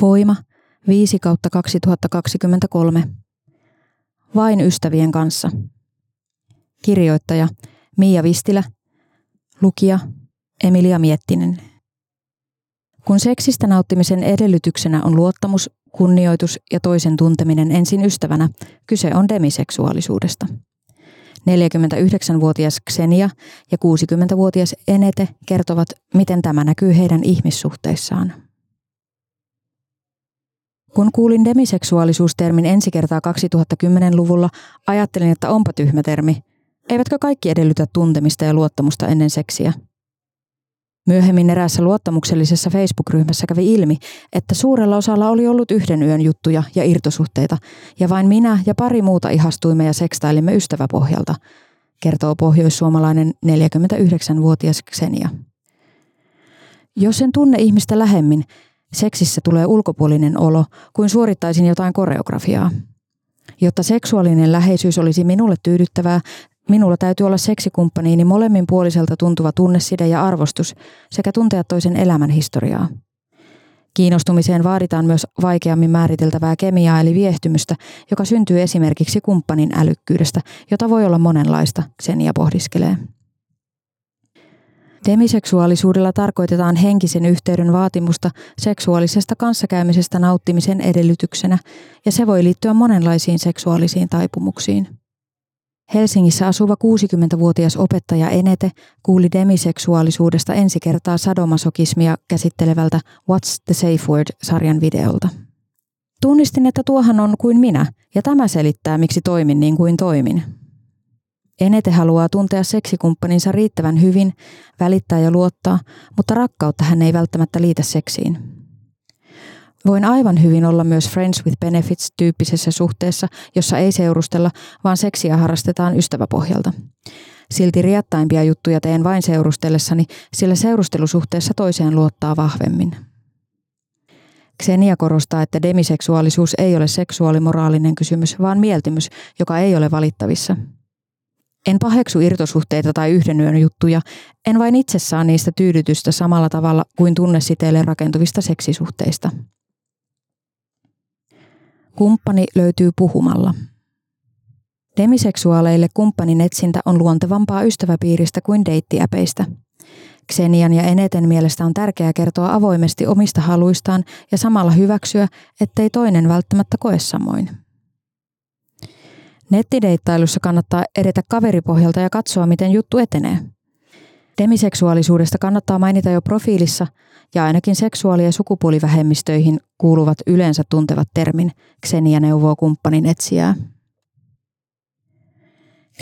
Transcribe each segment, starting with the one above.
Voima 5 kautta 2023. Vain ystävien kanssa. Kirjoittaja Mia Vistilä. Lukija Emilia Miettinen. Kun seksistä nauttimisen edellytyksenä on luottamus, kunnioitus ja toisen tunteminen ensin ystävänä, kyse on demiseksuaalisuudesta. 49-vuotias Xenia ja 60-vuotias Enete kertovat, miten tämä näkyy heidän ihmissuhteissaan. Kun kuulin demiseksuaalisuustermin ensi kertaa 2010-luvulla, ajattelin, että onpa tyhmä termi. Eivätkö kaikki edellytä tuntemista ja luottamusta ennen seksiä? Myöhemmin eräässä luottamuksellisessa Facebook-ryhmässä kävi ilmi, että suurella osalla oli ollut yhden yön juttuja ja irtosuhteita, ja vain minä ja pari muuta ihastuimme ja sekstailimme ystäväpohjalta, kertoo pohjoissuomalainen 49-vuotias Xenia. Jos en tunne ihmistä lähemmin, seksissä tulee ulkopuolinen olo, kuin suorittaisin jotain koreografiaa. Jotta seksuaalinen läheisyys olisi minulle tyydyttävää, Minulla täytyy olla seksikumppaniini molemmin puoliselta tuntuva tunneside ja arvostus sekä tuntea toisen elämän historiaa. Kiinnostumiseen vaaditaan myös vaikeammin määriteltävää kemiaa eli viehtymystä, joka syntyy esimerkiksi kumppanin älykkyydestä, jota voi olla monenlaista, Xenia pohdiskelee. Demiseksuaalisuudella tarkoitetaan henkisen yhteyden vaatimusta seksuaalisesta kanssakäymisestä nauttimisen edellytyksenä, ja se voi liittyä monenlaisiin seksuaalisiin taipumuksiin. Helsingissä asuva 60-vuotias opettaja Enete kuuli demiseksuaalisuudesta ensi kertaa sadomasokismia käsittelevältä What's the Safe Word-sarjan videolta. Tunnistin, että tuohan on kuin minä, ja tämä selittää, miksi toimin niin kuin toimin. Enete haluaa tuntea seksikumppaninsa riittävän hyvin, välittää ja luottaa, mutta rakkautta hän ei välttämättä liitä seksiin. Voin aivan hyvin olla myös Friends with Benefits tyyppisessä suhteessa, jossa ei seurustella, vaan seksiä harrastetaan ystäväpohjalta. Silti riattaimpia juttuja teen vain seurustellessani, sillä seurustelusuhteessa toiseen luottaa vahvemmin. Xenia korostaa, että demiseksuaalisuus ei ole seksuaalimoraalinen kysymys, vaan mieltymys, joka ei ole valittavissa. En paheksu irtosuhteita tai yhden yön juttuja, en vain itse saa niistä tyydytystä samalla tavalla kuin tunnesiteille rakentuvista seksisuhteista. Kumppani löytyy puhumalla. Demiseksuaaleille kumppanin etsintä on luontevampaa ystäväpiiristä kuin deittiäpeistä. Xenian ja Eneten mielestä on tärkeää kertoa avoimesti omista haluistaan ja samalla hyväksyä, ettei toinen välttämättä koe samoin. Nettideittailussa kannattaa edetä kaveripohjalta ja katsoa, miten juttu etenee. Demiseksuaalisuudesta kannattaa mainita jo profiilissa ja ainakin seksuaali- ja sukupuolivähemmistöihin kuuluvat yleensä tuntevat termin Xenia neuvoo kumppanin etsijää.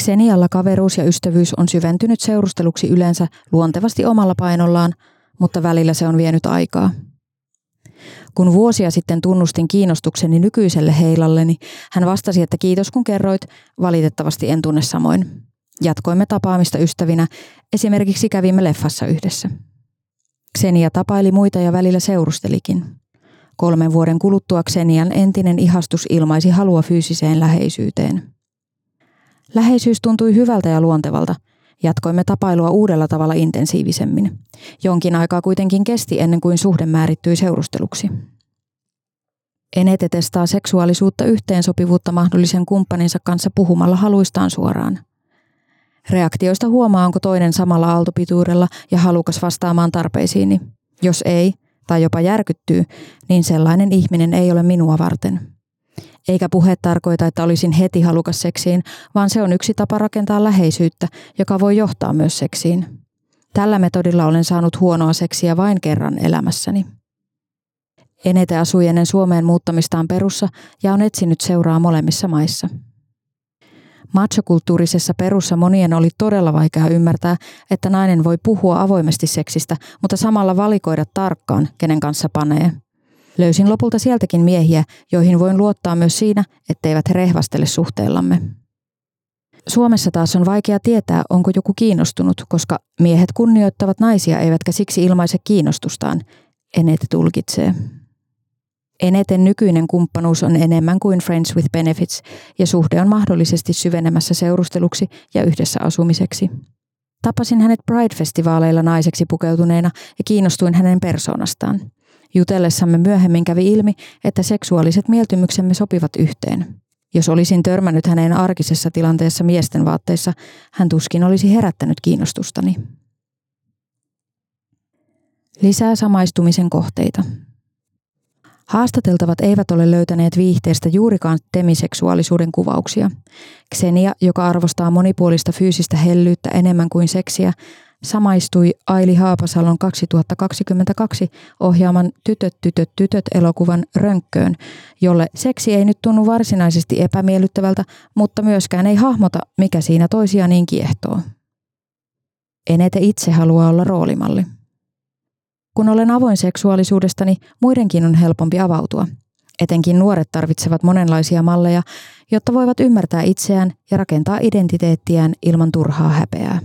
Xenialla kaveruus ja ystävyys on syventynyt seurusteluksi yleensä luontevasti omalla painollaan, mutta välillä se on vienyt aikaa. Kun vuosia sitten tunnustin kiinnostukseni nykyiselle heilalleni, hän vastasi, että kiitos kun kerroit, valitettavasti en tunne samoin. Jatkoimme tapaamista ystävinä, esimerkiksi kävimme leffassa yhdessä. Xenia tapaili muita ja välillä seurustelikin. Kolmen vuoden kuluttua Xenian entinen ihastus ilmaisi halua fyysiseen läheisyyteen. Läheisyys tuntui hyvältä ja luontevalta. Jatkoimme tapailua uudella tavalla intensiivisemmin. Jonkin aikaa kuitenkin kesti ennen kuin suhde määrittyi seurusteluksi. Enete testaa seksuaalisuutta yhteensopivuutta mahdollisen kumppaninsa kanssa puhumalla haluistaan suoraan. Reaktioista huomaa, onko toinen samalla aaltopituudella ja halukas vastaamaan tarpeisiini. Jos ei, tai jopa järkyttyy, niin sellainen ihminen ei ole minua varten. Eikä puhe tarkoita, että olisin heti halukas seksiin, vaan se on yksi tapa rakentaa läheisyyttä, joka voi johtaa myös seksiin. Tällä metodilla olen saanut huonoa seksiä vain kerran elämässäni. Enete asui ennen Suomeen muuttamistaan perussa ja on etsinyt seuraa molemmissa maissa. Machokulttuurisessa perussa monien oli todella vaikea ymmärtää, että nainen voi puhua avoimesti seksistä, mutta samalla valikoida tarkkaan, kenen kanssa panee. Löysin lopulta sieltäkin miehiä, joihin voin luottaa myös siinä, etteivät he rehvastele suhteellamme. Suomessa taas on vaikea tietää, onko joku kiinnostunut, koska miehet kunnioittavat naisia eivätkä siksi ilmaise kiinnostustaan, Enete tulkitsee. Eneten nykyinen kumppanuus on enemmän kuin Friends with Benefits ja suhde on mahdollisesti syvenemässä seurusteluksi ja yhdessä asumiseksi. Tapasin hänet Pride-festivaaleilla naiseksi pukeutuneena ja kiinnostuin hänen persoonastaan. Jutellessamme myöhemmin kävi ilmi, että seksuaaliset mieltymyksemme sopivat yhteen. Jos olisin törmännyt häneen arkisessa tilanteessa miesten vaatteissa, hän tuskin olisi herättänyt kiinnostustani. Lisää samaistumisen kohteita. Haastateltavat eivät ole löytäneet viihteestä juurikaan temiseksuaalisuuden kuvauksia. Xenia, joka arvostaa monipuolista fyysistä hellyyttä enemmän kuin seksiä, samaistui Aili Haapasalon 2022 ohjaaman Tytöt, tytöt, tytöt elokuvan rönkköön, jolle seksi ei nyt tunnu varsinaisesti epämiellyttävältä, mutta myöskään ei hahmota, mikä siinä toisia niin kiehtoo. Enete itse haluaa olla roolimalli. Kun olen avoin seksuaalisuudestani, muidenkin on helpompi avautua. Etenkin nuoret tarvitsevat monenlaisia malleja, jotta voivat ymmärtää itseään ja rakentaa identiteettiään ilman turhaa häpeää.